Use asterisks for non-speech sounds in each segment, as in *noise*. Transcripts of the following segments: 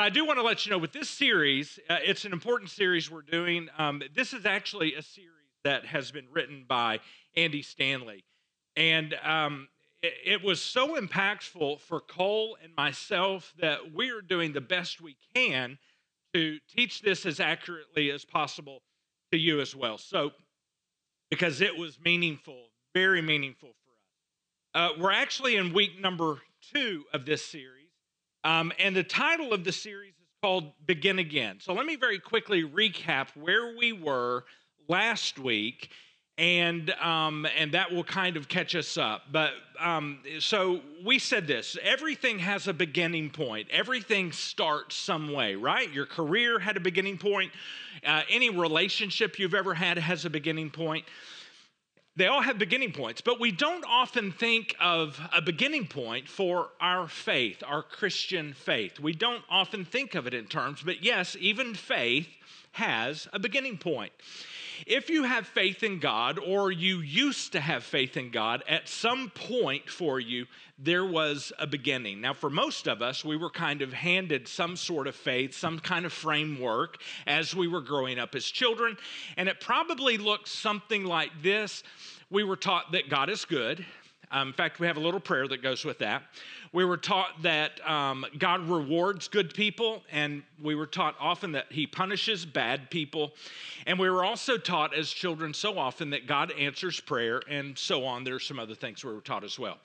But I do want to let you know with this series, uh, it's an important series we're doing. Um, this is actually a series that has been written by Andy Stanley. And um, it, it was so impactful for Cole and myself that we're doing the best we can to teach this as accurately as possible to you as well. So, because it was meaningful, very meaningful for us. Uh, we're actually in week number two of this series. Um, and the title of the series is called Begin Again. So let me very quickly recap where we were last week, and um, and that will kind of catch us up. But um, so we said this: everything has a beginning point. Everything starts some way, right? Your career had a beginning point. Uh, any relationship you've ever had has a beginning point. They all have beginning points, but we don't often think of a beginning point for our faith, our Christian faith. We don't often think of it in terms, but yes, even faith has a beginning point. If you have faith in God, or you used to have faith in God, at some point for you, there was a beginning. Now, for most of us, we were kind of handed some sort of faith, some kind of framework as we were growing up as children, and it probably looked something like this we were taught that God is good. Um, in fact, we have a little prayer that goes with that. We were taught that um, God rewards good people, and we were taught often that He punishes bad people. And we were also taught as children so often that God answers prayer, and so on. There's some other things we were taught as well.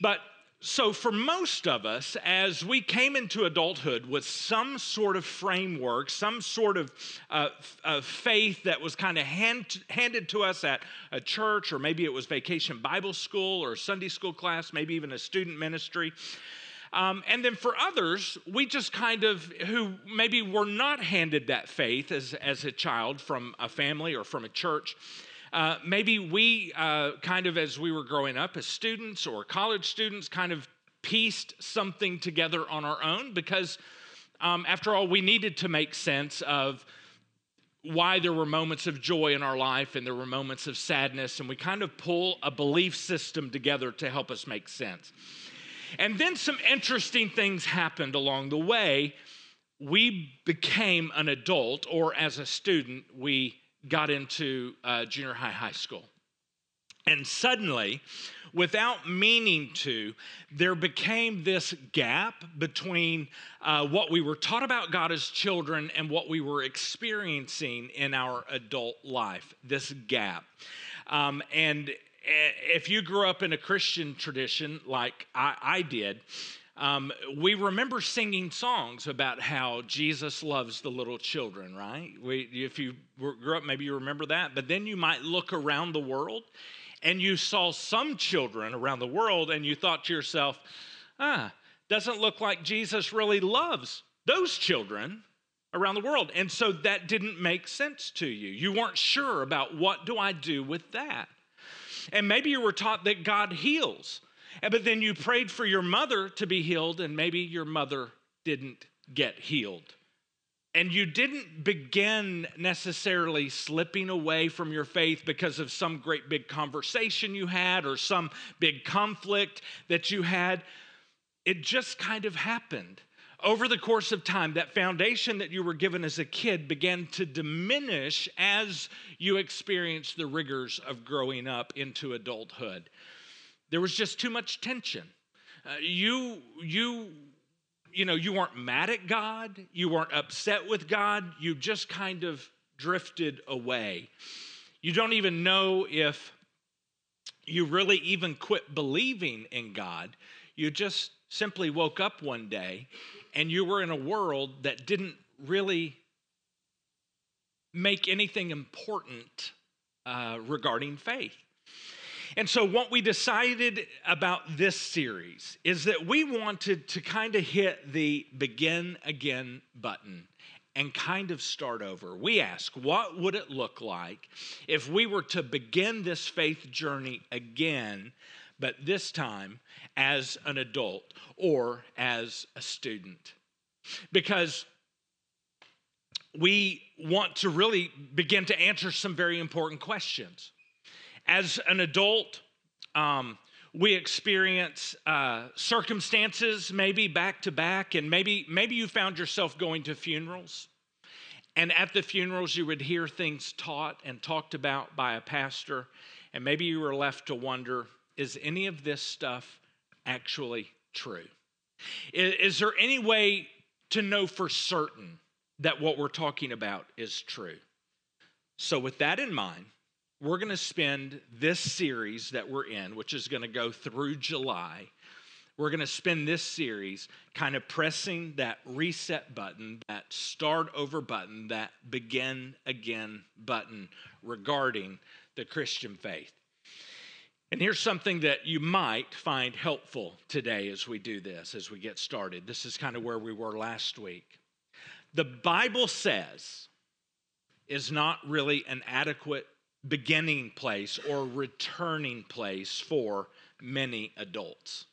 But so, for most of us, as we came into adulthood with some sort of framework, some sort of, uh, of faith that was kind of hand, handed to us at a church, or maybe it was vacation Bible school or Sunday school class, maybe even a student ministry. Um, and then for others, we just kind of, who maybe were not handed that faith as, as a child from a family or from a church, uh, maybe we, uh, kind of as we were growing up as students or college students, kind of pieced something together on our own because, um, after all, we needed to make sense of why there were moments of joy in our life and there were moments of sadness, and we kind of pull a belief system together to help us make sense. And then some interesting things happened along the way. We became an adult, or as a student, we got into uh, junior high, high school. And suddenly, without meaning to, there became this gap between uh, what we were taught about God as children and what we were experiencing in our adult life. This gap. Um, and eh, if you grew up in a Christian tradition like I, I did, um, we remember singing songs about how Jesus loves the little children, right? We, if you grew up, maybe you remember that. But then you might look around the world and you saw some children around the world and you thought to yourself, ah, doesn't look like Jesus really loves those children around the world. And so that didn't make sense to you. You weren't sure about what do I do with that. And maybe you were taught that God heals but then you prayed for your mother to be healed, and maybe your mother didn't get healed. And you didn't begin necessarily slipping away from your faith because of some great big conversation you had or some big conflict that you had. It just kind of happened. Over the course of time, that foundation that you were given as a kid began to diminish as you experienced the rigors of growing up into adulthood. There was just too much tension. Uh, you, you, you know, you weren't mad at God. You weren't upset with God. You just kind of drifted away. You don't even know if you really even quit believing in God. You just simply woke up one day and you were in a world that didn't really make anything important uh, regarding faith. And so, what we decided about this series is that we wanted to kind of hit the begin again button and kind of start over. We ask, what would it look like if we were to begin this faith journey again, but this time as an adult or as a student? Because we want to really begin to answer some very important questions. As an adult, um, we experience uh, circumstances maybe back to back, and maybe maybe you found yourself going to funerals, and at the funerals you would hear things taught and talked about by a pastor, and maybe you were left to wonder: Is any of this stuff actually true? Is, is there any way to know for certain that what we're talking about is true? So, with that in mind, we're going to spend this series that we're in, which is going to go through July. We're going to spend this series kind of pressing that reset button, that start over button, that begin again button regarding the Christian faith. And here's something that you might find helpful today as we do this, as we get started. This is kind of where we were last week. The Bible says is not really an adequate beginning place or returning place for many adults.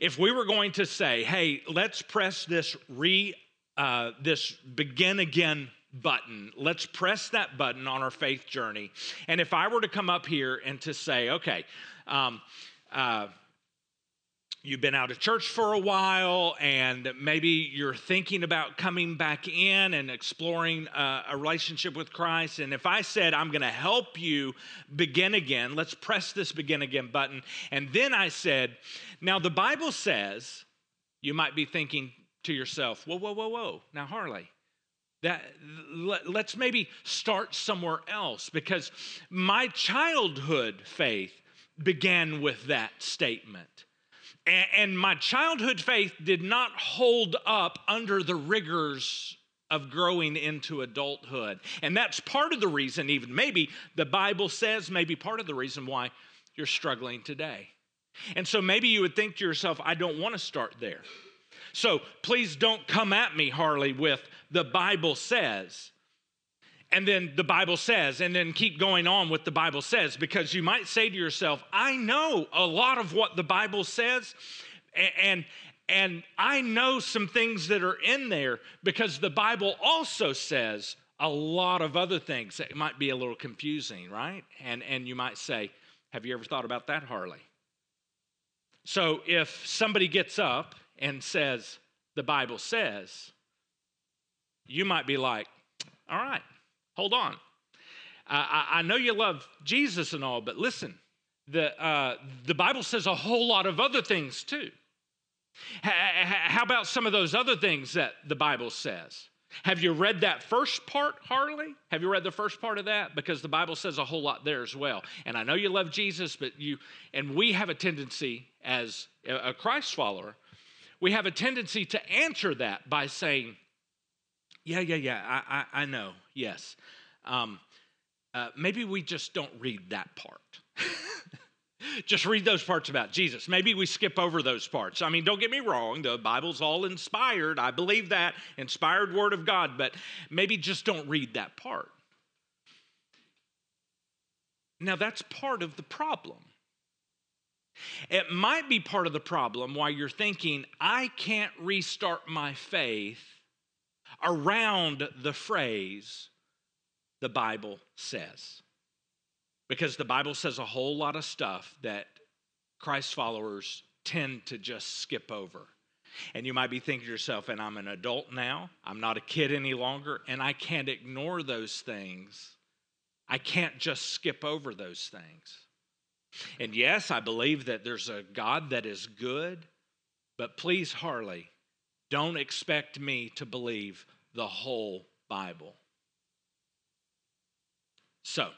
If we were going to say, hey, let's press this re uh, this begin again button. Let's press that button on our faith journey. And if I were to come up here and to say, okay, um, uh, you've been out of church for a while and maybe you're thinking about coming back in and exploring uh, a relationship with Christ. And if I said, I'm going to help you begin again, let's press this begin again button. And then I said, now the Bible says, you might be thinking to yourself, whoa, whoa, whoa, whoa. Now, Harley, that let's maybe start somewhere else because my childhood faith began with that statement and my childhood faith did not hold up under the rigors of growing into adulthood. And that's part of the reason, even maybe the Bible says, maybe part of the reason why you're struggling today. And so maybe you would think to yourself, I don't want to start there. So please don't come at me, Harley, with the Bible says and then the Bible says, and then keep going on with the Bible says, because you might say to yourself, I know a lot of what the Bible says, and, and I know some things that are in there because the Bible also says a lot of other things that might be a little confusing, right? And, and you might say, Have you ever thought about that, Harley? So if somebody gets up and says, The Bible says, you might be like, All right, Hold on. Uh, I, I, know you love Jesus and all, but listen, the, uh, the Bible says a whole lot of other things too. H- how about some of those other things that the Bible says? Have you read that first part, Harley? Have you read the first part of that? Because the Bible says a whole lot there as well. And I know you love Jesus, but you, and we have a tendency as a Christ follower, we have a tendency to answer that by saying, yeah, yeah, yeah, I, I, I know, yes. Um, uh, maybe we just don't read that part. *laughs* just read those parts about Jesus. Maybe we skip over those parts. I mean, don't get me wrong, the Bible's all inspired. I believe that, inspired word of God, but maybe just don't read that part. Now, that's part of the problem. It might be part of the problem why you're thinking, I can't restart my faith around the phrase the Bible says. Because the Bible says a whole lot of stuff that Christ followers tend to just skip over. And you might be thinking to yourself, and I'm an adult now, I'm not a kid any longer, and I can't ignore those things. I can't just skip over those things. And yes, I believe that there's a God that is good, but please, Harley, don't expect me to believe the whole Bible. So,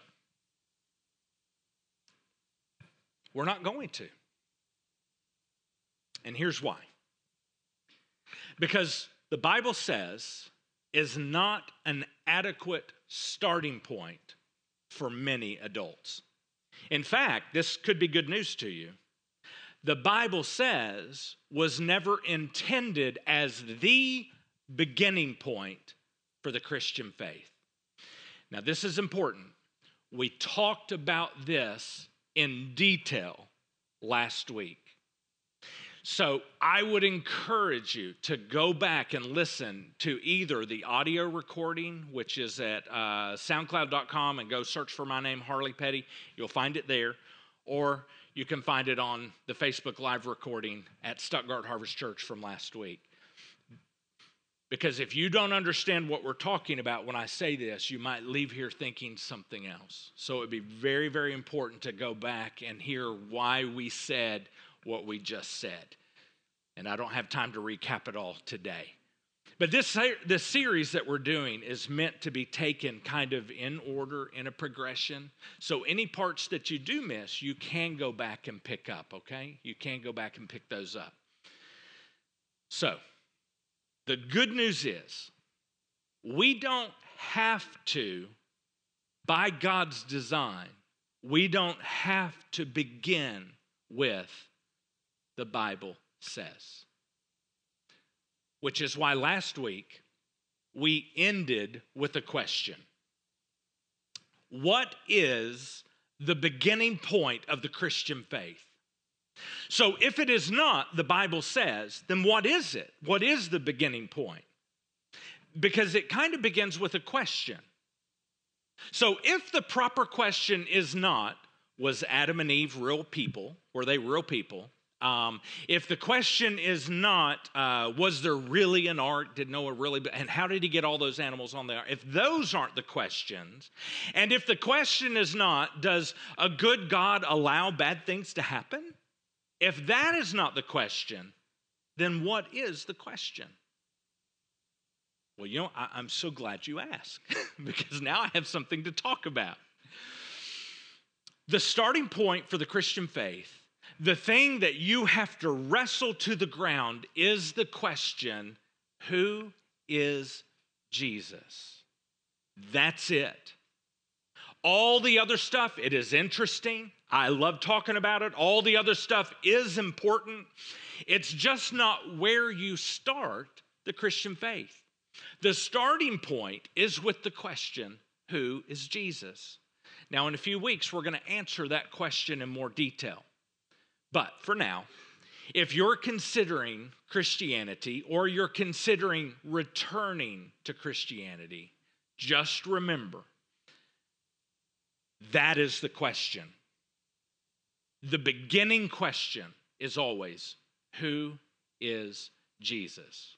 we're not going to. And here's why. Because the Bible says is not an adequate starting point for many adults. In fact, this could be good news to you the Bible says was never intended as the beginning point for the Christian faith. Now, this is important. We talked about this in detail last week. So I would encourage you to go back and listen to either the audio recording, which is at uh, soundcloud.com, and go search for my name, Harley Petty. You'll find it there. Or you can find it on the Facebook Live recording at Stuttgart Harvest Church from last week. Because if you don't understand what we're talking about when I say this, you might leave here thinking something else. So it would be very, very important to go back and hear why we said what we just said. And I don't have time to recap it all today. But this, this series that we're doing is meant to be taken kind of in order, in a progression. So any parts that you do miss, you can go back and pick up, okay? You can go back and pick those up. So, the good news is we don't have to, by God's design, we don't have to begin with the Bible says. Which is why last week we ended with a question What is the beginning point of the Christian faith? So, if it is not, the Bible says, then what is it? What is the beginning point? Because it kind of begins with a question. So, if the proper question is not, was Adam and Eve real people? Were they real people? Um, if the question is not, uh, was there really an ark? Did Noah really? And how did he get all those animals on the ark? If those aren't the questions, and if the question is not, does a good God allow bad things to happen? If that is not the question, then what is the question? Well, you know, I, am so glad you asked *laughs* because now I have something to talk about. The starting point for the Christian faith, the thing that you have to wrestle to the ground is the question who is Jesus? That's it. All the other stuff, it is interesting. I love talking about it. All the other stuff is important. It's just not where you start the Christian faith. The starting point is with the question who is Jesus? Now, in a few weeks, we're going to answer that question in more detail. But for now, if you're considering Christianity or you're considering returning to Christianity, just remember that is the question the beginning question is always who is Jesus?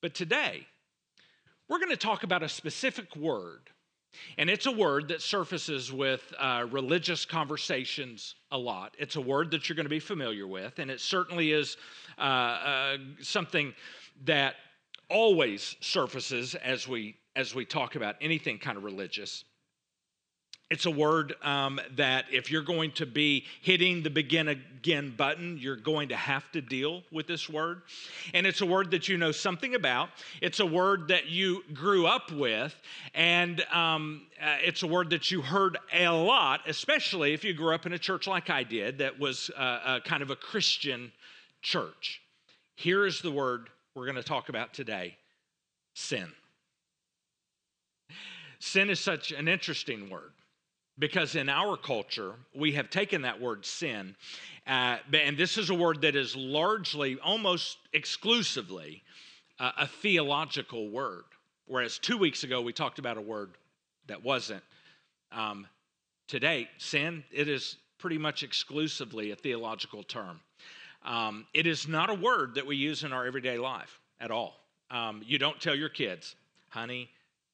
But today, we're going to talk about a specific word, and it's a word that surfaces with uh, religious conversations a lot. It's a word that you're going to be familiar with, and it certainly is uh, uh, something that always surfaces as we as we talk about anything kind of religious. It's a word um, that if you're going to be hitting the begin again button, you're going to have to deal with this word. And it's a word that you know something about. It's a word that you grew up with. And um, uh, it's a word that you heard a lot, especially if you grew up in a church like I did that was uh, a kind of a Christian church. Here is the word we're going to talk about today sin. Sin is such an interesting word because in our culture, we have taken that word sin, uh, and this is a word that is largely, almost exclusively, uh, a theological word. Whereas two weeks ago, we talked about a word that wasn't. Um, today, sin, it is pretty much exclusively a theological term. Um, it is not a word that we use in our everyday life at all. Um, you don't tell your kids, honey,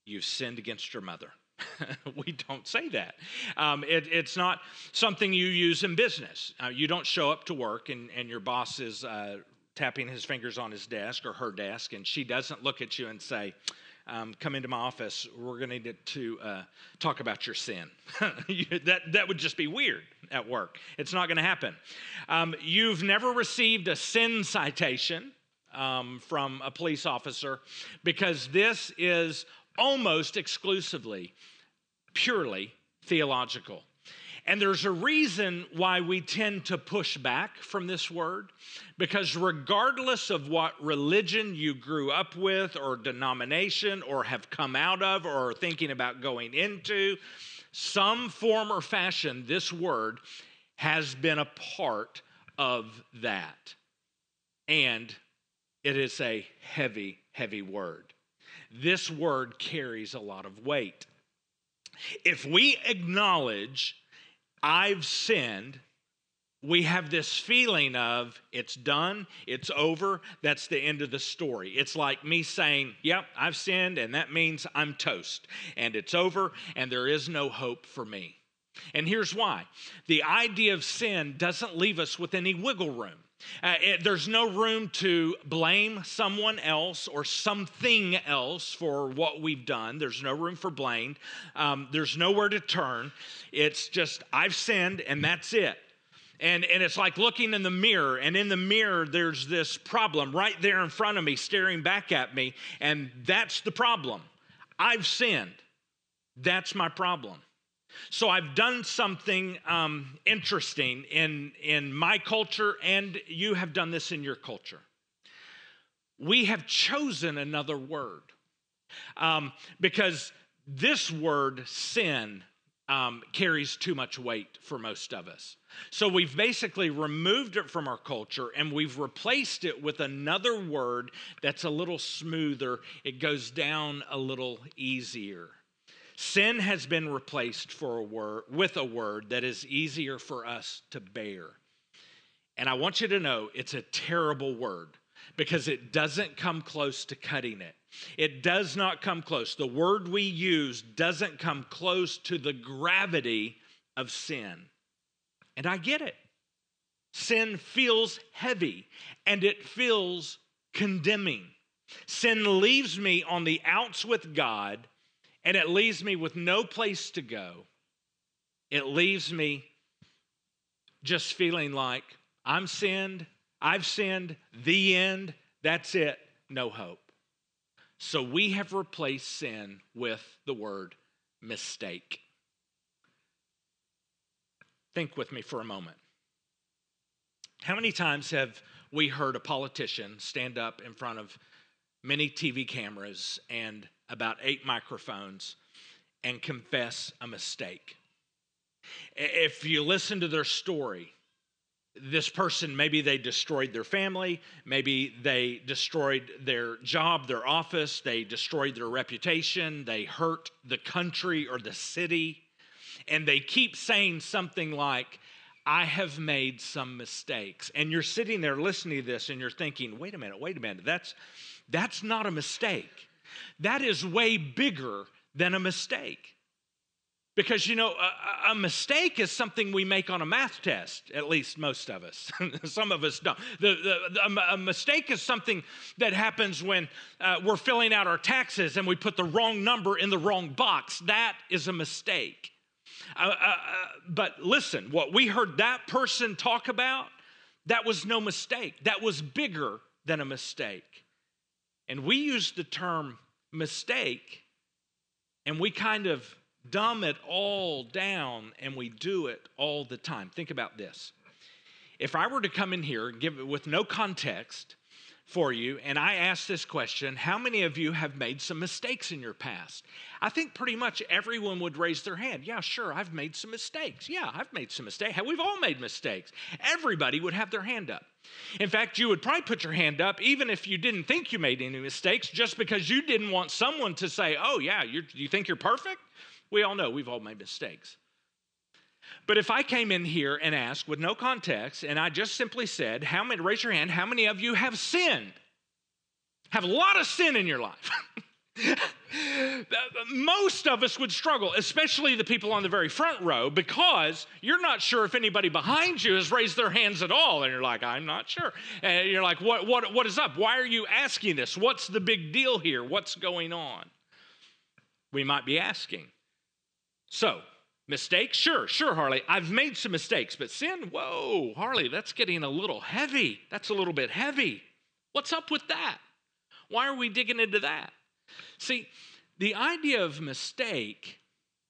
you've sinned against your mother. *laughs* we don't say that. Um, it, it's not something you use in business. Uh, you don't show up to work and, and your boss is uh, tapping his fingers on his desk or her desk, and she doesn't look at you and say, um, come into my office. We're going to need to uh, talk about your sin. *laughs* that, that would just be weird at work. It's not going to happen. Um, you've never received a sin citation um, from a police officer because this is almost exclusively, purely theological. And there's a reason why we tend to push back from this word, because regardless of what religion you grew up with, or denomination, or have come out of, or are thinking about going into, some form or fashion, this word has been a part of that. And it is a heavy, heavy word this word carries a lot of weight. If we acknowledge I've sinned we have this feeling of it's done, it's over, that's the end of the story. It's like me saying, Yep, I've sinned, and that means I'm toast, and it's over, and there is no hope for me. And here's why the idea of sin doesn't leave us with any wiggle room. Uh, it, there's no room to blame someone else or something else for what we've done. There's no room for blame. Um, there's nowhere to turn. It's just, I've sinned, and that's it. And, and it's like looking in the mirror, and in the mirror, there's this problem right there in front of me, staring back at me, and that's the problem. I've sinned. That's my problem. So I've done something um, interesting in, in my culture, and you have done this in your culture. We have chosen another word um, because this word, sin, um, carries too much weight for most of us. So we've basically removed it from our culture and we've replaced it with another word that's a little smoother. It goes down a little easier. Sin has been replaced for a word with a word that is easier for us to bear. And I want you to know it's a terrible word because it doesn't come close to cutting it. It does not come close. The word we use doesn't come close to the gravity of sin. And I get it. Sin feels heavy and it feels condemning. Sin leaves me on the outs with God and it leaves me with no place to go. It leaves me just feeling like I'm sinned, I've sinned, the end, that's it, no hope. So we have replaced sin with the word mistake. Think with me for a moment. How many times have we heard a politician stand up in front of many TV cameras and about eight microphones and confess a mistake? If you listen to their story, this person maybe they destroyed their family maybe they destroyed their job their office they destroyed their reputation they hurt the country or the city and they keep saying something like, I have made some mistakes. And you're sitting there listening to this and you're thinking, wait a minute, wait a minute, that's, that's not a mistake. That is way bigger than a mistake. Because, you know, a, a, mistake is something we make on a math test, at least most of us. *laughs* Some of us don't. The, the, the, a mistake is something that happens when uh, we're filling out our taxes and we put the wrong number in the wrong box. That is a mistake. Uh, uh, uh, but listen, what we heard that person talk about, that was no mistake. That was bigger than a mistake. And we use the term mistake and we kind of dumb it all down and we do it all the time. Think about this. If I were to come in here give it with no context for you, and I ask this question How many of you have made some mistakes in your past? I think pretty much everyone would raise their hand. Yeah, sure, I've made some mistakes. Yeah, I've made some mistakes. We've all made mistakes. Everybody would have their hand up. In fact, you would probably put your hand up even if you didn't think you made any mistakes, just because you didn't want someone to say, Oh, yeah, you think you're perfect? We all know we've all made mistakes. But if I came in here and asked with no context, and I just simply said, How many, raise your hand, how many of you have sinned? Have a lot of sin in your life. *laughs* *laughs* Most of us would struggle, especially the people on the very front row, because you're not sure if anybody behind you has raised their hands at all. And you're like, I'm not sure. And you're like, what, what, what is up? Why are you asking this? What's the big deal here? What's going on? We might be asking. So, Mistakes? Sure, sure, Harley. I've made some mistakes, but sin? Whoa, Harley, that's getting a little heavy. That's a little bit heavy. What's up with that? Why are we digging into that? See, the idea of mistake,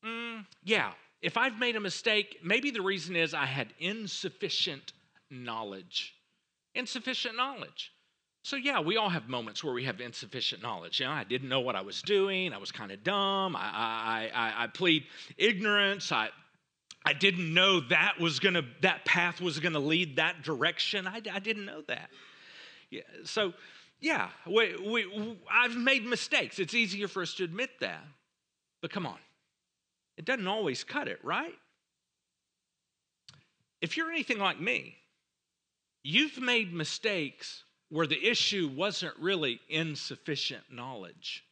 mm, yeah, if I've made a mistake, maybe the reason is I had insufficient knowledge. Insufficient knowledge. So, yeah, we all have moments where we have insufficient knowledge. You know, I didn't know what I was doing. I was kind of dumb. I, I, I, I plead ignorance. I, I didn't know that was gonna that path was gonna lead that direction. I, I didn't know that. Yeah, so, yeah, we, we, I've made mistakes. It's easier for us to admit that. But come on, it doesn't always cut it, right? if you're anything like me, you've made mistakes where the issue wasn't really insufficient knowledge.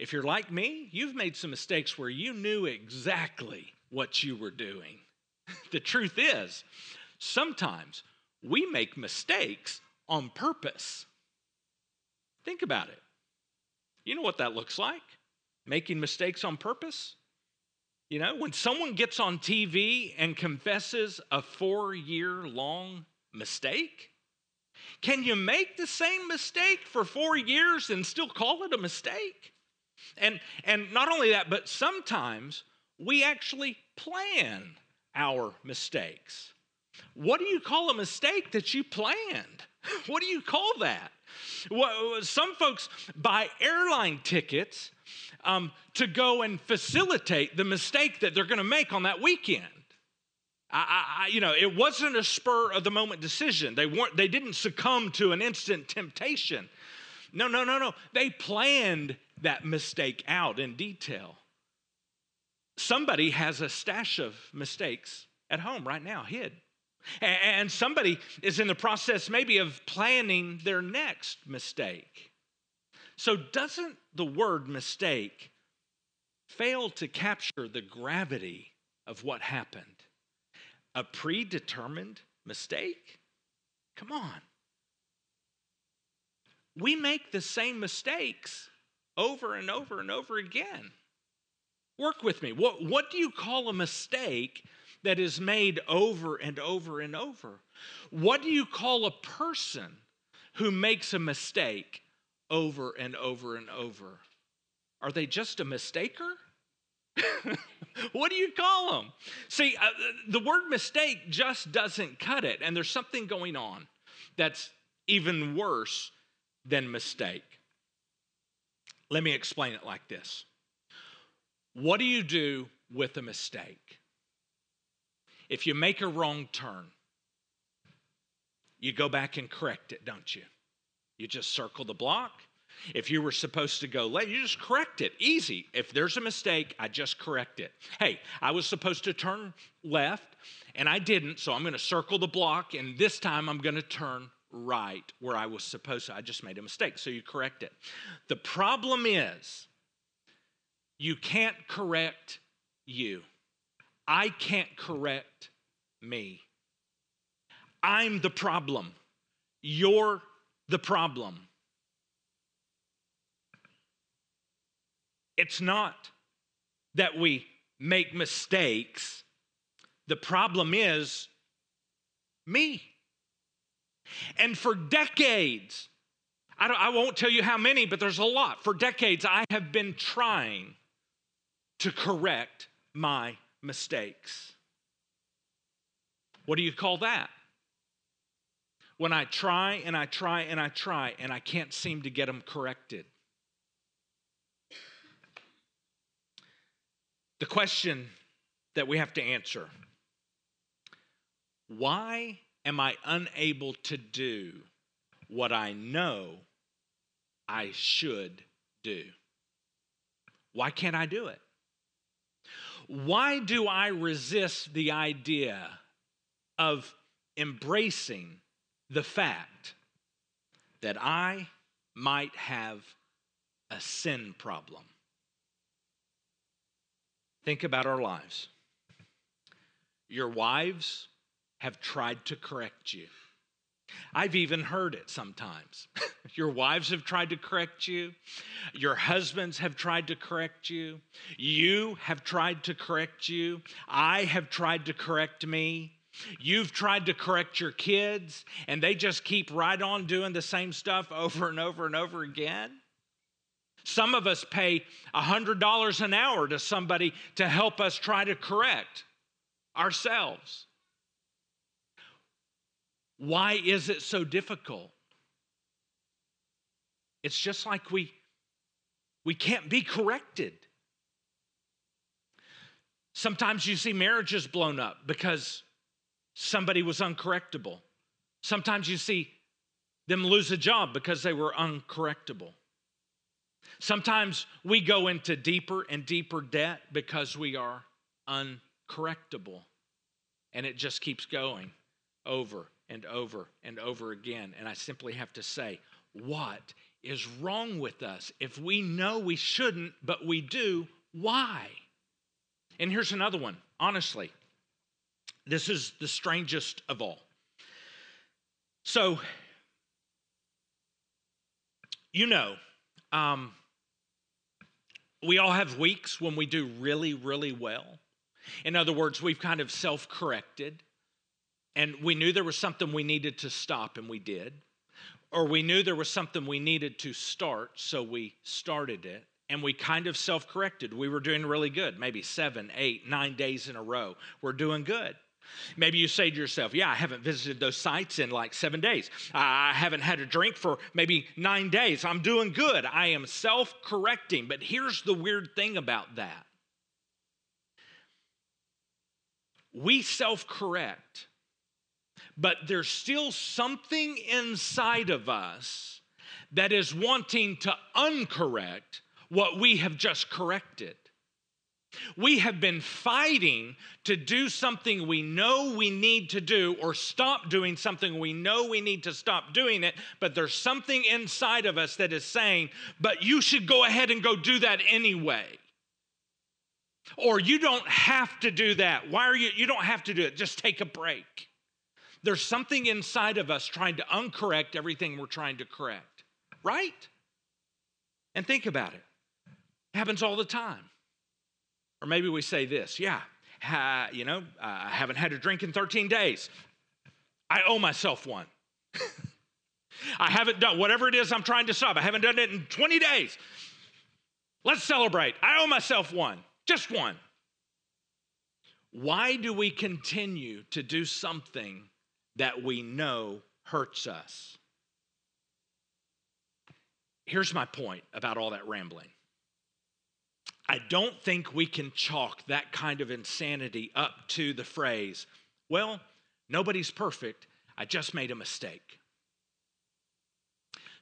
If you're like me, you've made some mistakes where you knew exactly what you were doing. *laughs* the truth is, sometimes we make mistakes on purpose. Think about it. You know what that looks like? Making mistakes on purpose? You know, when someone gets on TV and confesses a four year long mistake, can you make the same mistake for four years and still call it a mistake? And, and not only that, but sometimes we actually plan our mistakes. What do you call a mistake that you planned? *laughs* What do you call that? Some folks buy airline tickets um, to go and facilitate the mistake that they're going to make on that weekend. I, I, you know, it wasn't a spur of the moment decision. They weren't. They didn't succumb to an instant temptation. No, no, no, no. They planned that mistake out in detail. Somebody has a stash of mistakes at home right now, hid. And somebody is in the process, maybe, of planning their next mistake. So, doesn't the word mistake fail to capture the gravity of what happened? A predetermined mistake? Come on. We make the same mistakes over and over and over again. Work with me. What, what do you call a mistake that is made over and over and over? What do you call a person who makes a mistake over and over and over? Are they just a mistaker? *laughs* what do you call them? See, uh, the word mistake just doesn't cut it, and there's something going on that's even worse than mistake. Let me explain it like this What do you do with a mistake? If you make a wrong turn, you go back and correct it, don't you? You just circle the block. If you were supposed to go left, you just correct it. Easy. If there's a mistake, I just correct it. Hey, I was supposed to turn left and I didn't, so I'm going to circle the block and this time I'm going to turn right where I was supposed to. I just made a mistake, so you correct it. The problem is, you can't correct you. I can't correct me. I'm the problem. You're the problem. It's not that we make mistakes. The problem is me. And for decades, I, I, won't tell you how many, but there's a lot. For decades, I have been trying to correct my mistakes. What do you call that? When I try and I try and I try and I can't seem to get them corrected. The question that we have to answer why am I unable to do what I know I should do? Why can't I do it? Why do I resist the idea of embracing the fact that I might have a sin problem? Think about our lives. Your wives have tried to correct you. I've even heard it sometimes. *laughs* Your wives have tried to correct you. Your husbands have tried to correct you. You have tried to correct you. I have tried to correct me. You've tried to correct your kids, and they just keep right on doing the same stuff over and over and over again. Some of us pay $100 an hour to somebody to help us try to correct ourselves. Why is it so difficult? It's just like we we can't be corrected. Sometimes you see marriages blown up because somebody was uncorrectable. Sometimes you see them lose a job because they were uncorrectable. Sometimes we go into deeper and deeper debt because we are uncorrectable. And it just keeps going over and over and over again. And I simply have to say, what is wrong with us? If we know we shouldn't, but we do, why? And here's another one, honestly. This is the strangest of all. So, you know, um, we all have weeks when we do really, really well. In other words, we've kind of self corrected and we knew there was something we needed to stop and we did. Or we knew there was something we needed to start, so we started it. And we kind of self corrected. We were doing really good, maybe seven, eight, nine days in a row. We're doing good. Maybe you say to yourself, Yeah, I haven't visited those sites in like seven days. I haven't had a drink for maybe nine days. I'm doing good. I am self correcting. But here's the weird thing about that we self correct, but there's still something inside of us that is wanting to uncorrect what we have just corrected. We have been fighting to do something we know we need to do or stop doing something we know we need to stop doing it, but there's something inside of us that is saying, but you should go ahead and go do that anyway. Or you don't have to do that. Why are you? You don't have to do it. Just take a break. There's something inside of us trying to uncorrect everything we're trying to correct, right? And think about it. It happens all the time. Or maybe we say this, yeah, you know, uh, I haven't had a drink in 13 days. I owe myself one. *laughs* I haven't done whatever it is I'm trying to stop. I haven't done it in 20 days. Let's celebrate. I owe myself one, just one. Why do we continue to do something that we know hurts us? Here's my point about all that rambling. I don't think we can chalk that kind of insanity up to the phrase, well, nobody's perfect. I just made a mistake.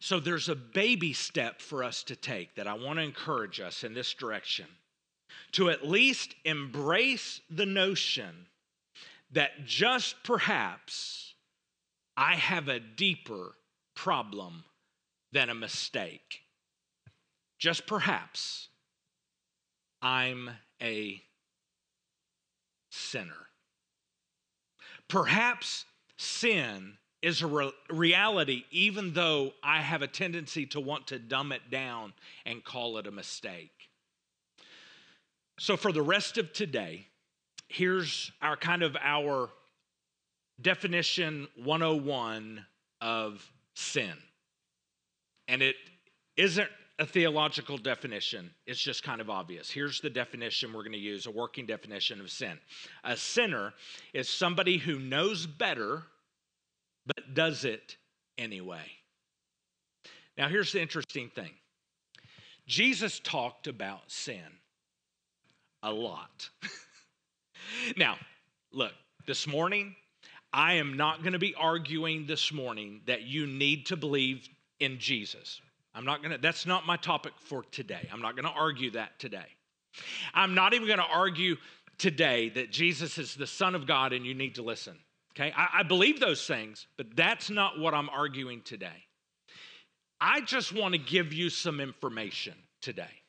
So there's a baby step for us to take that I want to encourage us in this direction to at least embrace the notion that just perhaps I have a deeper problem than a mistake. Just perhaps I'm a sinner. Perhaps sin is a re- reality, even though I have a tendency to want to dumb it down and call it a mistake. So, for the rest of today, here's our kind of our definition 101 of sin. And it isn't a theological definition. It's just kind of obvious. Here's the definition we're going to use a working definition of sin. A sinner is somebody who knows better, but does it anyway. Now, here's the interesting thing Jesus talked about sin a lot. *laughs* now, look, this morning, I am not going to be arguing this morning that you need to believe in Jesus. I'm not gonna, that's not my topic for today. I'm not gonna argue that today. I'm not even gonna argue today that Jesus is the Son of God and you need to listen. Okay, I, I believe those things, but that's not what I'm arguing today. I just wanna give you some information today.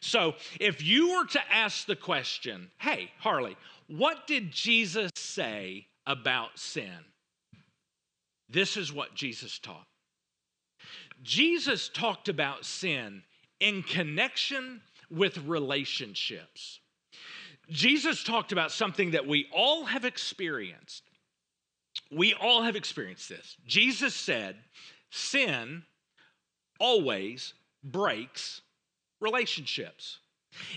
So, if you were to ask the question, hey, Harley, what did Jesus say about sin? This is what Jesus taught. Jesus talked about sin in connection with relationships. Jesus talked about something that we all have experienced. We all have experienced this. Jesus said, Sin always breaks relationships.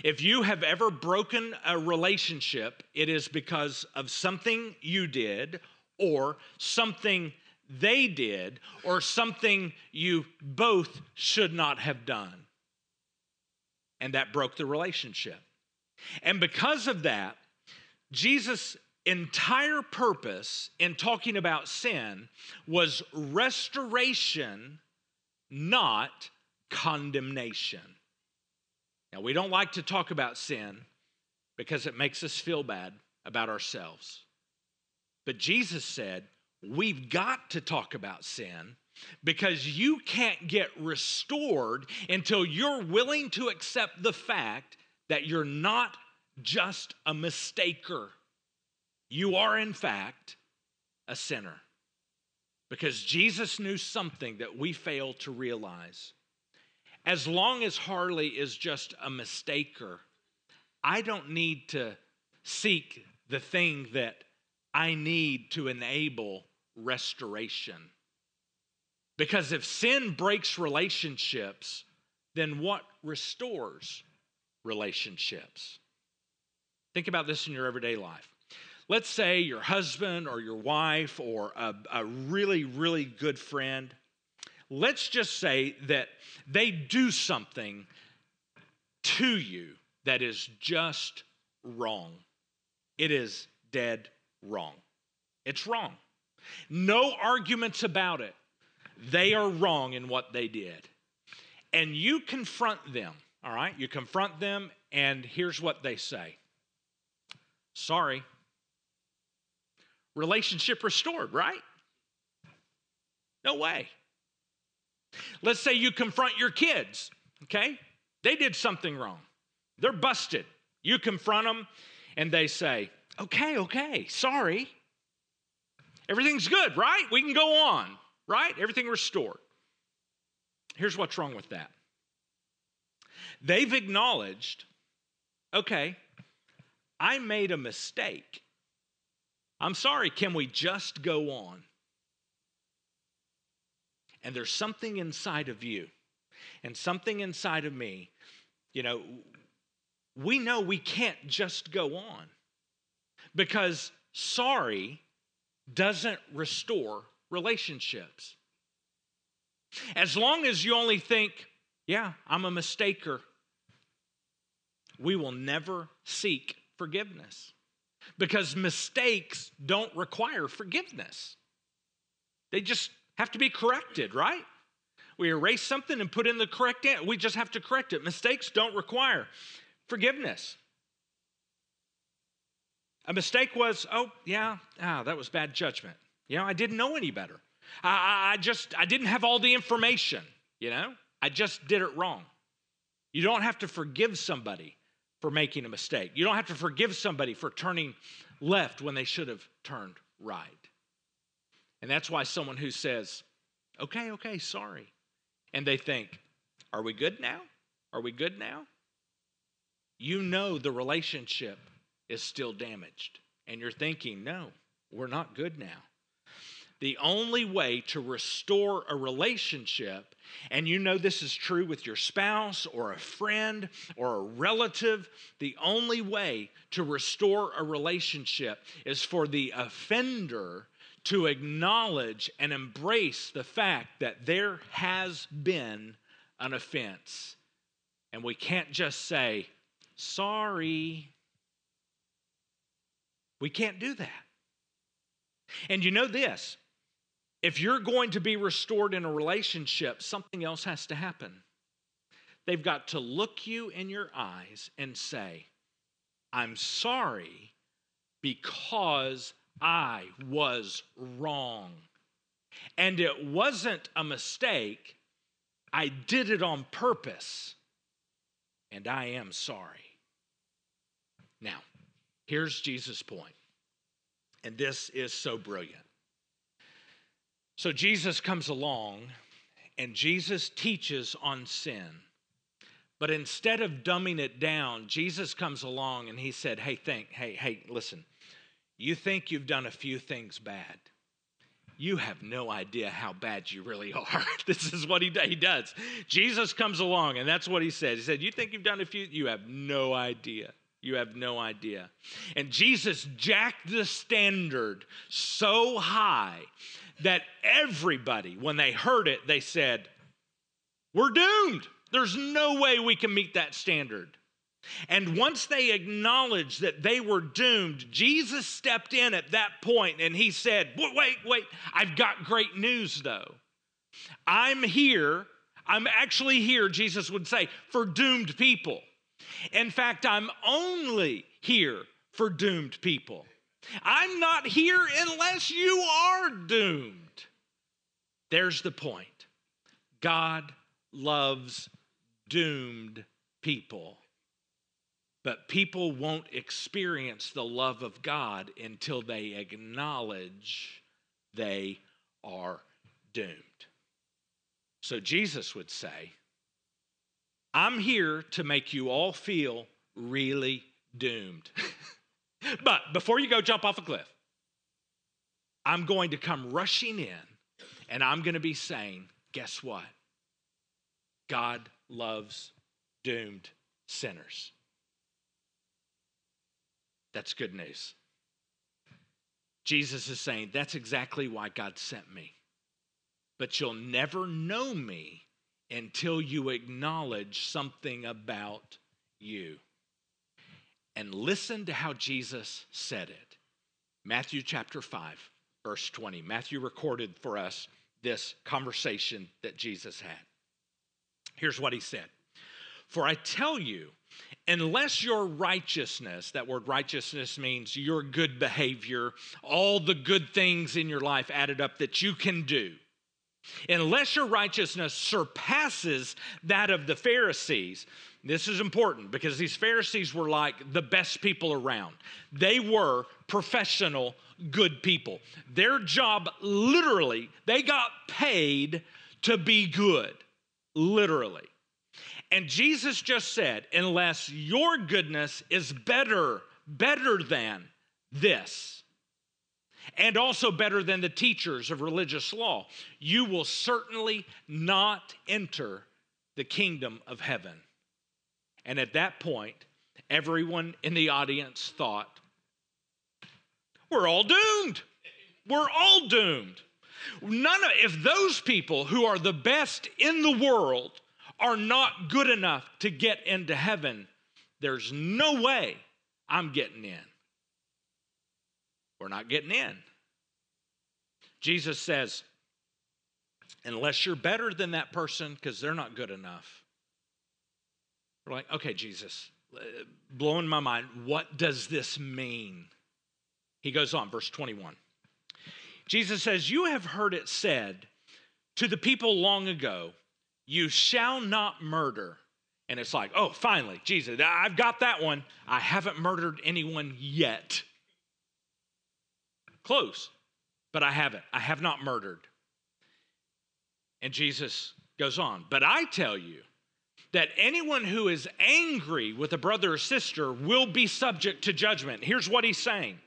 If you have ever broken a relationship, it is because of something you did or something they did or something you both should not have done. And that broke the relationship. And because of that, Jesus' entire purpose in talking about sin was restoration, not condemnation. Now, we don't like to talk about sin because it makes us feel bad about ourselves. But Jesus said, We've got to talk about sin because you can't get restored until you're willing to accept the fact that you're not just a mistaker. You are, in fact, a sinner. Because Jesus knew something that we fail to realize. As long as Harley is just a mistaker, I don't need to seek the thing that I need to enable restoration. Because if sin breaks relationships, then what restores relationships? Think about this in your everyday life. Let's say your husband or your wife or a, a really, really good friend, let's just say that they do something to you that is just wrong. It is dead wrong. It's wrong. No arguments about it. They are wrong in what they did. And you confront them, all right? You confront them, and here's what they say Sorry. Relationship restored, right? No way. Let's say you confront your kids, okay? They did something wrong. They're busted. You confront them, and they say, Okay, okay, sorry. Everything's good, right? We can go on, right? Everything restored. Here's what's wrong with that they've acknowledged, okay, I made a mistake. I'm sorry, can we just go on? And there's something inside of you and something inside of me, you know, we know we can't just go on because sorry doesn't restore relationships. As long as you only think, yeah, I'm a mistaker, we will never seek forgiveness because mistakes don't require forgiveness. They just have to be corrected, right? We erase something and put in the correct answer. We just have to correct it. Mistakes don't require forgiveness. A mistake was, oh, yeah, ah, that was bad judgment. You know, I didn't know any better. I, I just, I didn't have all the information, you know? I just did it wrong. You don't have to forgive somebody for making a mistake. You don't have to forgive somebody for turning left when they should have turned right. And that's why someone who says, okay, okay, sorry, and they think, are we good now? Are we good now? You know the relationship is still damaged. And you're thinking, no, we're not good now. The only way to restore a relationship, and you know this is true with your spouse or a friend or a relative, the only way to restore a relationship is for the offender to acknowledge and embrace the fact that there has been an offense. And we can't just say, sorry. We can't do that. And you know this if you're going to be restored in a relationship, something else has to happen. They've got to look you in your eyes and say, I'm sorry because I was wrong. And it wasn't a mistake, I did it on purpose, and I am sorry. Now, here's Jesus' point, and this is so brilliant. So, Jesus comes along and Jesus teaches on sin. But instead of dumbing it down, Jesus comes along and he said, Hey, think, hey, hey, listen, you think you've done a few things bad. You have no idea how bad you really *laughs* are. this is what he, he does. Jesus comes along, and that's what he said. He said, You think you've done a few? You have no idea. You have no idea. And Jesus jacked the standard so high that everybody, when they heard it, they said, We're doomed. There's no way we can meet that standard. And once they acknowledged that they were doomed, Jesus stepped in at that point and he said, Wait, wait, I've got great news though. I'm here, I'm actually here, Jesus would say, for doomed people. In fact, I'm only here for doomed people. I'm not here unless you are doomed. There's the point. God loves doomed people. But people won't experience the love of God until they acknowledge they are doomed. So Jesus would say, I'm here to make you all feel really doomed. *laughs* but before you go jump off a cliff, I'm going to come rushing in and I'm going to be saying, guess what? God loves doomed sinners. That's good news. Jesus is saying, That's exactly why God sent me. But you'll never know me until you acknowledge something about you. And listen to how Jesus said it. Matthew chapter 5, verse 20. Matthew recorded for us this conversation that Jesus had. Here's what he said For I tell you, unless your righteousness, that word righteousness means your good behavior, all the good things in your life added up that you can do, unless your righteousness surpasses that of the Pharisees, this is important because these Pharisees were like the best people around. They were professional, good people. Their job, literally, they got paid to be good, literally. And Jesus just said, unless your goodness is better, better than this, and also better than the teachers of religious law, you will certainly not enter the kingdom of heaven. And at that point, everyone in the audience thought, we're all doomed. We're all doomed. None of if those people who are the best in the world are not good enough to get into heaven, there's no way I'm getting in. We're not getting in. Jesus says, unless you're better than that person, because they're not good enough. We're like, okay, Jesus, uh, blowing my mind, what does this mean? He goes on, verse 21. Jesus says, You have heard it said to the people long ago, you shall not murder. And it's like, oh, finally, Jesus, I've got that one. I haven't murdered anyone yet. Close, but I haven't. I have not murdered. And Jesus goes on, but I tell you that anyone who is angry with a brother or sister will be subject to judgment. Here's what he's saying.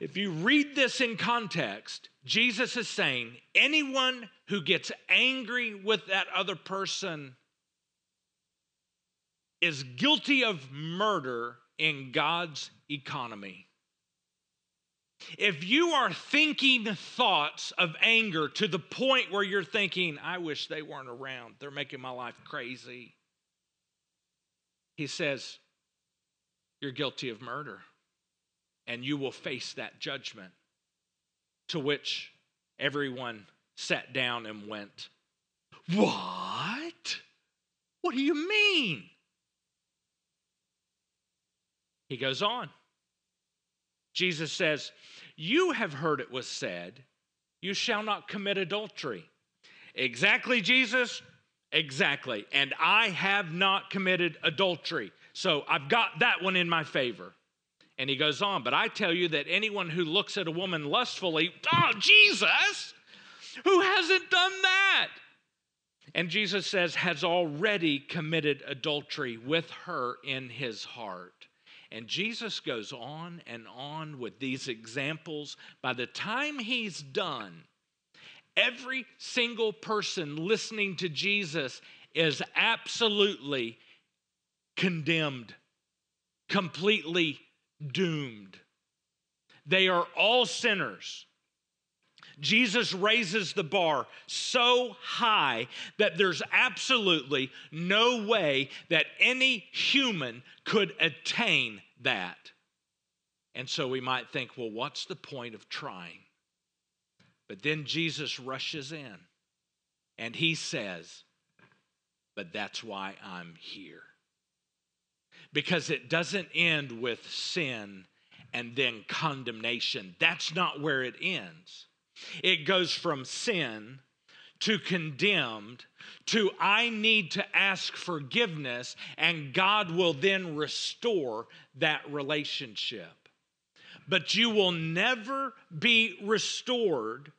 If you read this in context, Jesus is saying anyone who gets angry with that other person is guilty of murder in God's economy. If you are thinking thoughts of anger to the point where you're thinking, I wish they weren't around, they're making my life crazy, he says, you're guilty of murder and you will face that judgment. To which everyone sat down and went, What? What do you mean? He goes on. Jesus says, You have heard it was said, You shall not commit adultery. Exactly, Jesus? Exactly. And I have not committed adultery. So I've got that one in my favor. And he goes on, but I tell you that anyone who looks at a woman lustfully, oh, Jesus, who hasn't done that? And Jesus says, has already committed adultery with her in his heart. And Jesus goes on and on with these examples. By the time he's done, every single person listening to Jesus is absolutely condemned, completely doomed. They are all sinners. Jesus raises the bar so high that there's absolutely no way that any human could attain that. And so we might think, well, what's the point of trying? But then Jesus rushes in and he says, but that's why I'm here because it doesn't end with sin and then condemnation. That's not where it ends. It goes from sin to condemned to I need to ask forgiveness, and God will then restore that relationship. But you will never be restored.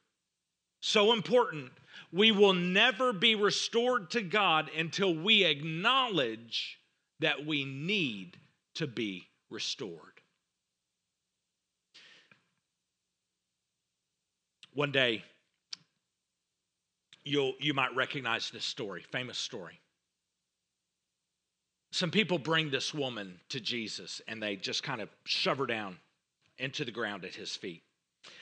So important. We will never be restored to God until we acknowledge that we need to be restored. One day, you'll, you might recognize this story, famous story. Some people bring this woman to Jesus and they just kind of shove her down into the ground at his feet.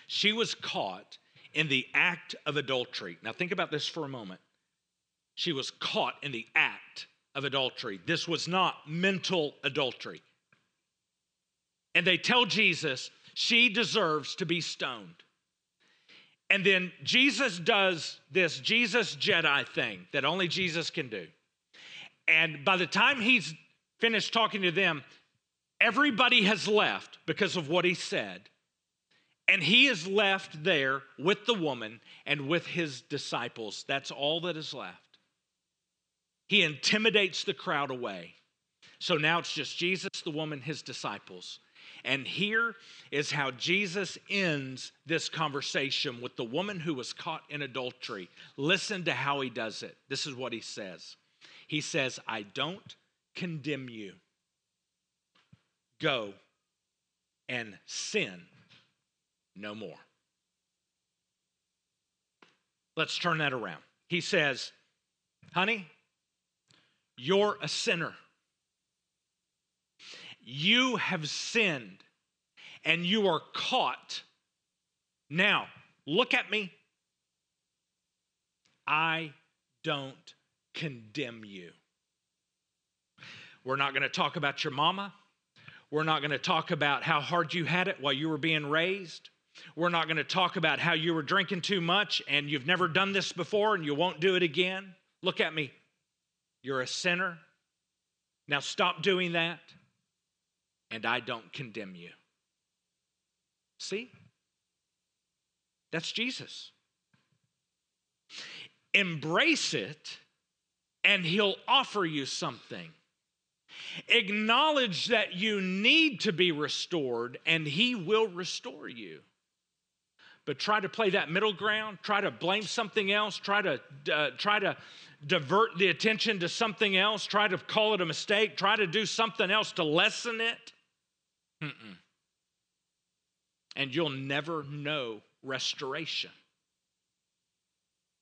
She was caught in the act of adultery. Now, think about this for a moment. She was caught in the act of adultery. This was not mental adultery. And they tell Jesus she deserves to be stoned. And then Jesus does this Jesus Jedi thing that only Jesus can do. And by the time he's finished talking to them, everybody has left because of what he said. And he is left there with the woman and with his disciples. That's all that is left. He intimidates the crowd away. So now it's just Jesus, the woman, his disciples. And here is how Jesus ends this conversation with the woman who was caught in adultery. Listen to how he does it. This is what he says He says, I don't condemn you. Go and sin no more. Let's turn that around. He says, Honey, you're a sinner. You have sinned and you are caught. Now, look at me. I don't condemn you. We're not going to talk about your mama. We're not going to talk about how hard you had it while you were being raised. We're not going to talk about how you were drinking too much and you've never done this before and you won't do it again. Look at me. You're a sinner. Now stop doing that and I don't condemn you. See? That's Jesus. Embrace it, and He'll offer you something. Acknowledge that you need to be restored, and He will restore you. But try to play that middle ground, try to blame something else, try to, uh, try to divert the attention to something else, try to call it a mistake, try to do something else to lessen it. Mm-mm. And you'll never know restoration.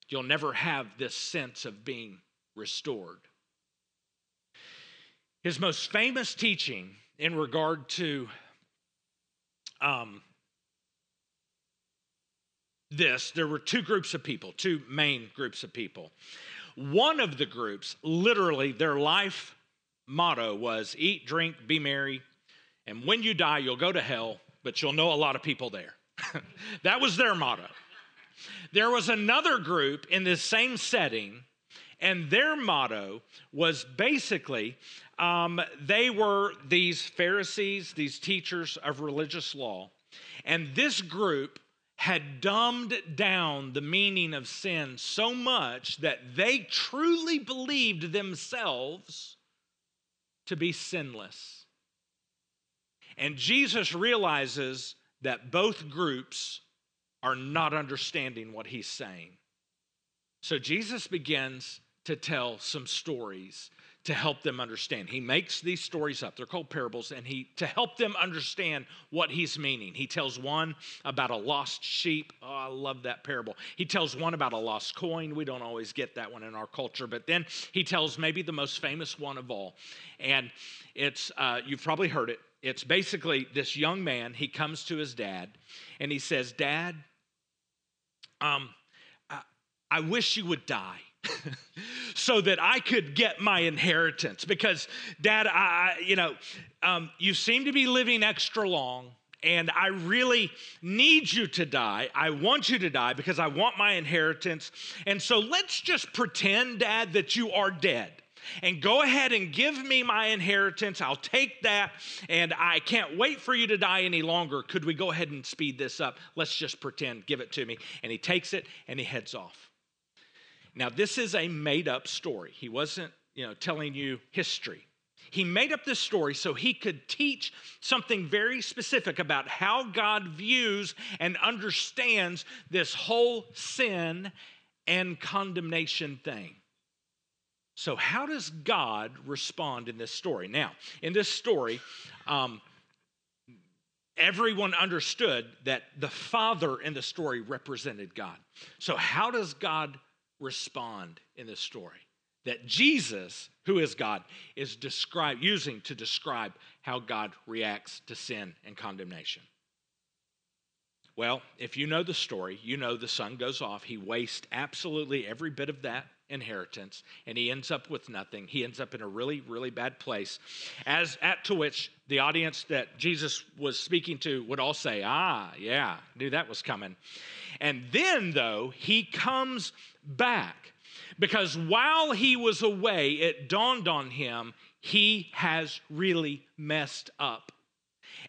You'll never have this sense of being restored. His most famous teaching in regard to um, this, there were two groups of people, two main groups of people. One of the groups, literally, their life motto was eat, drink, be merry, and when you die, you'll go to hell, but you'll know a lot of people there. *laughs* that was their motto. There was another group in this same setting, and their motto was basically um, they were these Pharisees, these teachers of religious law, and this group had dumbed down the meaning of sin so much that they truly believed themselves to be sinless. And Jesus realizes that both groups are not understanding what he's saying. So Jesus begins to tell some stories to help them understand. He makes these stories up. They're called parables and he to help them understand what he's meaning. He tells one about a lost sheep. Oh, I love that parable. He tells one about a lost coin. We don't always get that one in our culture, but then he tells maybe the most famous one of all. And it's uh, you've probably heard it. It's basically this young man, he comes to his dad and he says, Dad, um, I, I wish you would die. *laughs* so that I could get my inheritance. Because, Dad, I, you know, um, you seem to be living extra long, and I really need you to die. I want you to die because I want my inheritance. And so let's just pretend, Dad, that you are dead. and go ahead and give me my inheritance. I'll take that, and I can't wait for you to die any longer. Could we go ahead and speed this up? Let's just pretend, give it to me. And he takes it and he heads off. Now, this is a made up story. He wasn't, you know, telling you history. He made up this story so he could teach something very specific about how God views and understands this whole sin and condemnation thing. So, how does God respond in this story? Now, in this story, um, everyone understood that the Father in the story represented God. So, how does God respond in this story? That Jesus, who is God, is describe, using to describe how God reacts to sin and condemnation. Well, if you know the story, you know the son goes off. He wastes absolutely every bit of that inheritance and he ends up with nothing. He ends up in a really, really bad place. As at to which the audience that Jesus was speaking to would all say, Ah, yeah, knew that was coming. And then, though, he comes back because while he was away, it dawned on him he has really messed up.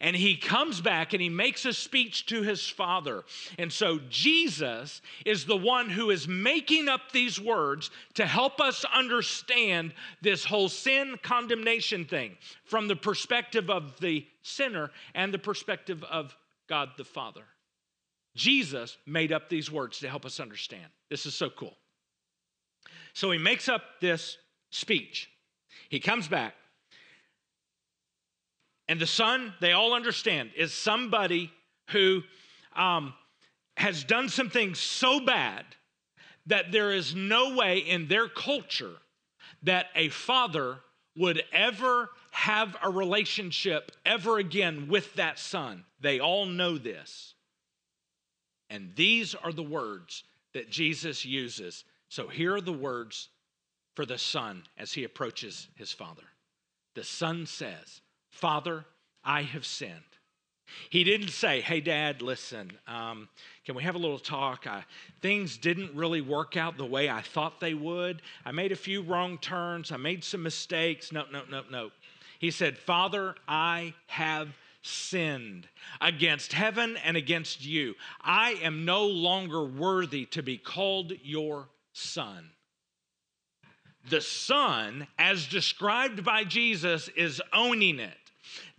And he comes back and he makes a speech to his father. And so Jesus is the one who is making up these words to help us understand this whole sin condemnation thing from the perspective of the sinner and the perspective of God the Father. Jesus made up these words to help us understand. This is so cool. So he makes up this speech. He comes back and the son, they all understand, is somebody who um, has done something so bad that there is no way in their culture that a father would ever have a relationship ever again with that son. They all know this. And these are the words that Jesus uses. So here are the words for the son as he approaches his father. The son says, Father, I have sinned. He didn't say, Hey, Dad, listen, um, can we have a little talk? I, things didn't really work out the way I thought they would. I made a few wrong turns. I made some mistakes. No, no, no, no. He said, Father, I have sinned against heaven and against you. I am no longer worthy to be called your son. The son, as described by Jesus, is owning it.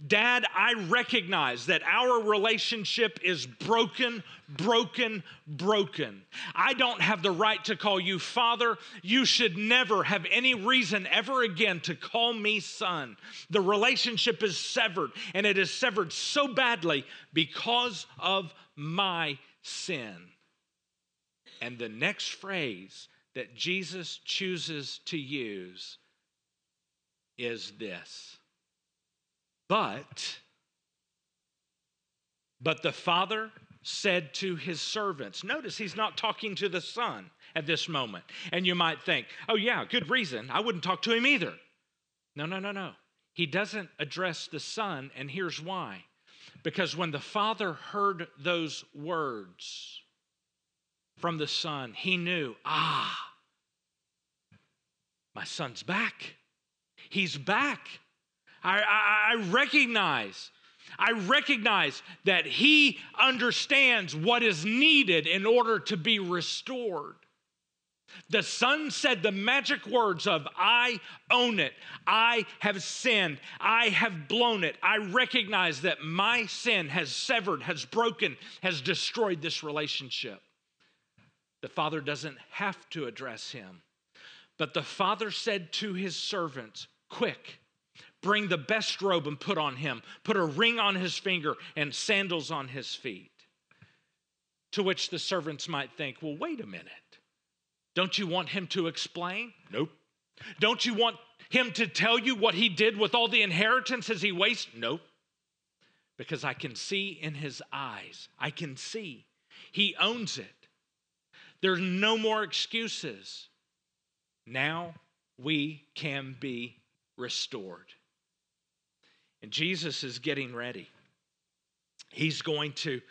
Dad, I recognize that our relationship is broken, broken, broken. I don't have the right to call you father. You should never have any reason ever again to call me son. The relationship is severed, and it is severed so badly because of my sin. And the next phrase that Jesus chooses to use is this but, but the father said to his servants, notice he's not talking to the son at this moment. And you might think, oh, yeah, good reason. I wouldn't talk to him either. No, no, no, no. He doesn't address the son, and here's why. Because when the father heard those words from the son, he knew, ah, my son's back. He's back. I, I, I recognize I recognize that he understands what is needed in order to be restored. The son said the magic words of, I own it. I have sinned. I have blown it. I recognize that my sin has severed, has broken, has destroyed this relationship. The father doesn't have to address him. But the father said to his servants, Quick, Bring the best robe and put on him, put a ring on his finger and sandals on his feet. To which the servants might think, well, wait a minute. Don't you want him to explain? Nope. Don't you want him to tell you what he did with all the inheritances he wasted? Nope. Because I can see in his eyes, I can see. He owns it. There's no more excuses. Now we can be restored. And Jesus is getting ready. He's going to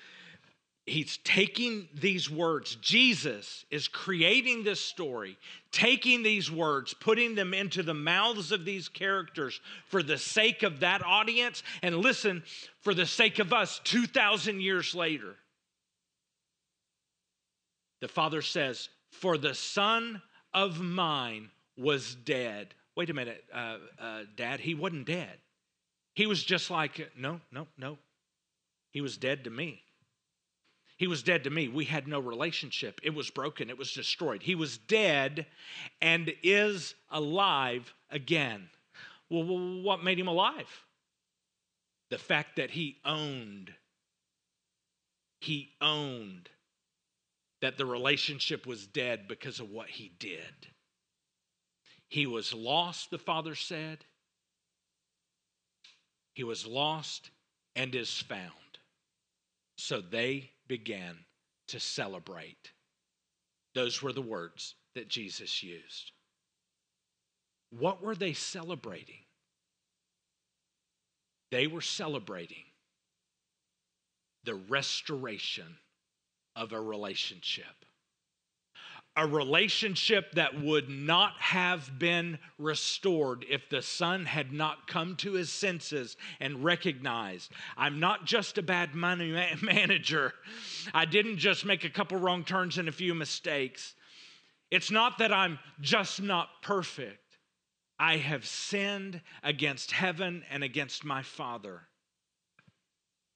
he's taking these words. Jesus is creating this story, taking these words, putting them into the mouths of these characters for the sake of that audience, and listen, for the sake of us 2,000 years later. The Father says, For the Son of mine was dead. Wait a minute, uh, uh, Dad, he wasn't dead. He was just like, no, no, no. He was dead to me. He was dead to me. We had no relationship. It was broken, it was destroyed. He was dead and is alive again. Well, what made him alive? The fact that he owned, he owned that the relationship was dead because of what he did. He was lost, the father said. He was lost and is found. So they began to celebrate. Those were the words that Jesus used. What were they celebrating? They were celebrating the restoration of a relationship a relationship that would not have been restored if the son had not come to his senses and recognized I'm not just a bad money *laughs* manager. I didn't just make a couple wrong turns and a few mistakes. It's not that I'm just not perfect. I have sinned against heaven and against my father.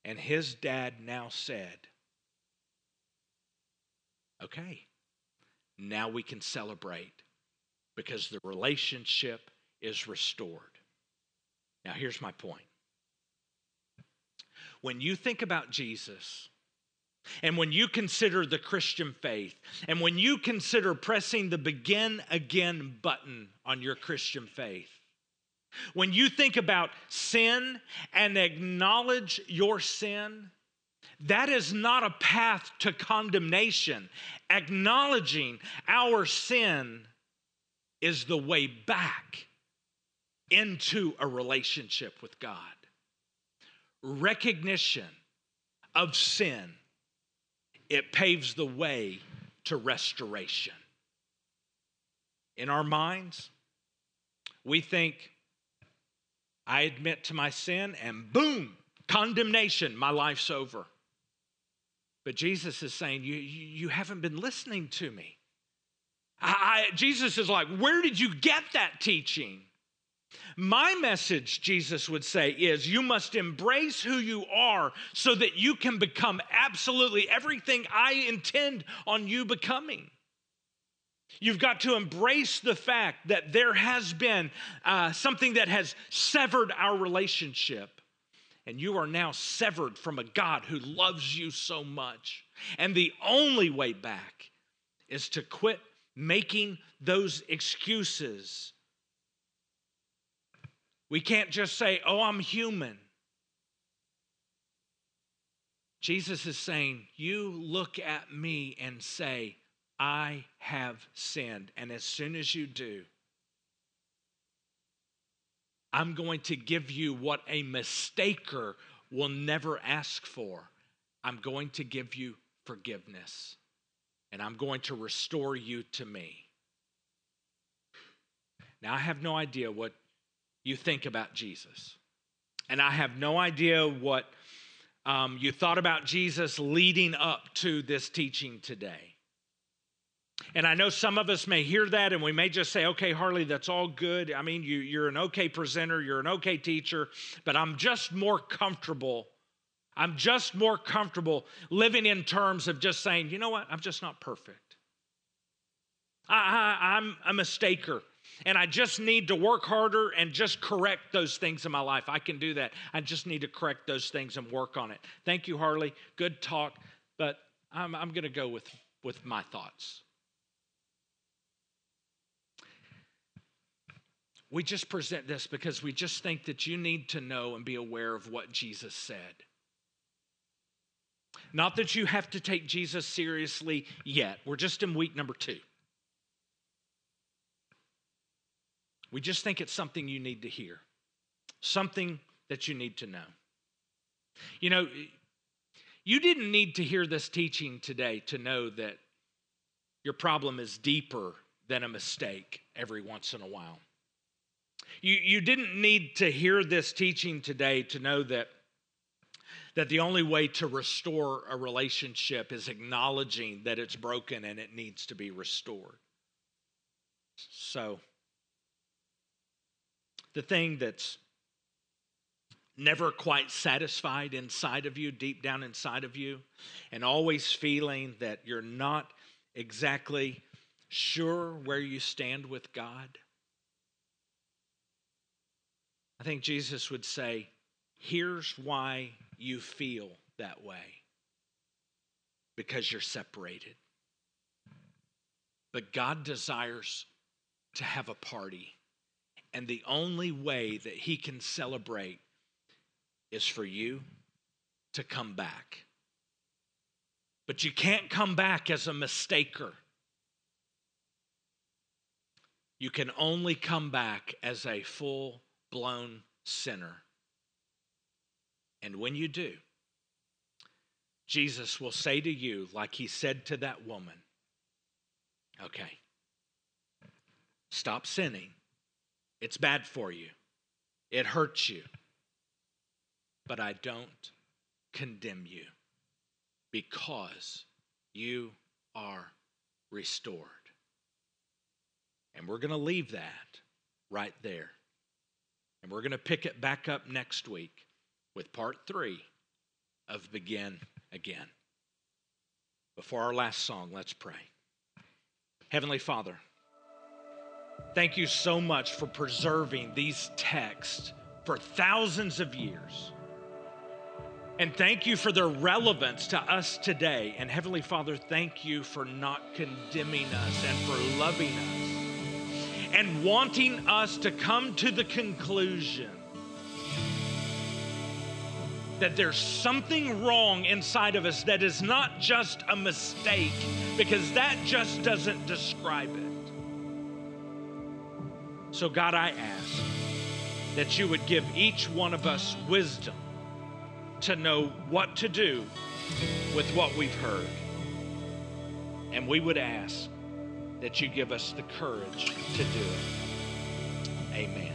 And his dad now said, Okay now we can celebrate because the relationship is restored. Now, here's my point. When you think about Jesus, and when you consider the Christian faith, and when you consider pressing the begin again button on your Christian faith, when you think about sin and acknowledge your sin, that is not a path to condemnation. Acknowledging our sin is the way back into a relationship with God. Recognition of sin, it paves the way to restoration. In our minds, we think, I admit to my sin, and boom, condemnation, my life's over. But Jesus is saying, You, you haven't been listening to me. I, Jesus is like, Where did you get that teaching? My message, Jesus would say, is you must embrace who you are so that you can become absolutely everything I intend on you becoming. You've got to embrace the fact that there has been uh, something that has severed our relationship and you are now severed from a God who loves you so much. And the only way back is to quit making those excuses. We can't just say, Oh, I'm human. Jesus is saying, You look at me and say, I have sinned. And as soon as you do, I'm going to give you what a mistaker will never ask for. I'm going to give you forgiveness, and I'm going to restore you to me. Now, I have no idea what you think about Jesus, and I have no idea what um, you thought about Jesus leading up to this teaching today. And I know some of us may hear that and we may just say, okay, Harley, that's all good. I mean, you, you're an okay presenter, you're an okay teacher, but I'm just more comfortable. I'm just more comfortable living in terms of just saying, you know what, I'm just not perfect. I, I, I'm a mistaker and I just need to work harder and just correct those things in my life. I can do that. I just need to correct those things and work on it. Thank you, Harley. Good talk, but I'm, I'm going to go with, with my thoughts. We just present this because we just think that you need to know and be aware of what Jesus said. Not that you have to take Jesus seriously yet. We're just in week number two. We just think it's something you need to hear, something that you need to know. You know, You didn't need to hear this teaching today to know that your problem is deeper than a mistake every once in a while. You, you didn't need to hear this teaching today to know that, that the only way to restore a relationship is acknowledging that it's broken and it needs to be restored. So, the thing that's never quite satisfied inside of you, deep down inside of you, and always feeling that you're not exactly sure where you stand with God? I think Jesus would say, Here's why you feel that way because you're separated. But God desires to have a party. And the only way that He can celebrate is for you to come back. But you can't come back as a mistaker. You can only come back as a full blown sinner. And when you do, Jesus will say to you, like he said to that woman, okay, stop sinning. It's bad for you, it hurts you but I don't condemn you because you are restored. And we're going to leave that right there. And we're going to pick it back up next week with part three of Begin Again. Before our last song, let's pray. Heavenly Father, thank you so much for preserving these texts for thousands of years. And thank you for their relevance to us today. And Heavenly Father, thank you for not condemning us and for loving us and wanting us to come to the conclusion that there's something wrong inside of us that is not just a mistake, because that just doesn't describe it. So, God, I ask that you would give each one of us wisdom to know what to do with what we've heard. And we would ask that you give us the courage to do it. Amen.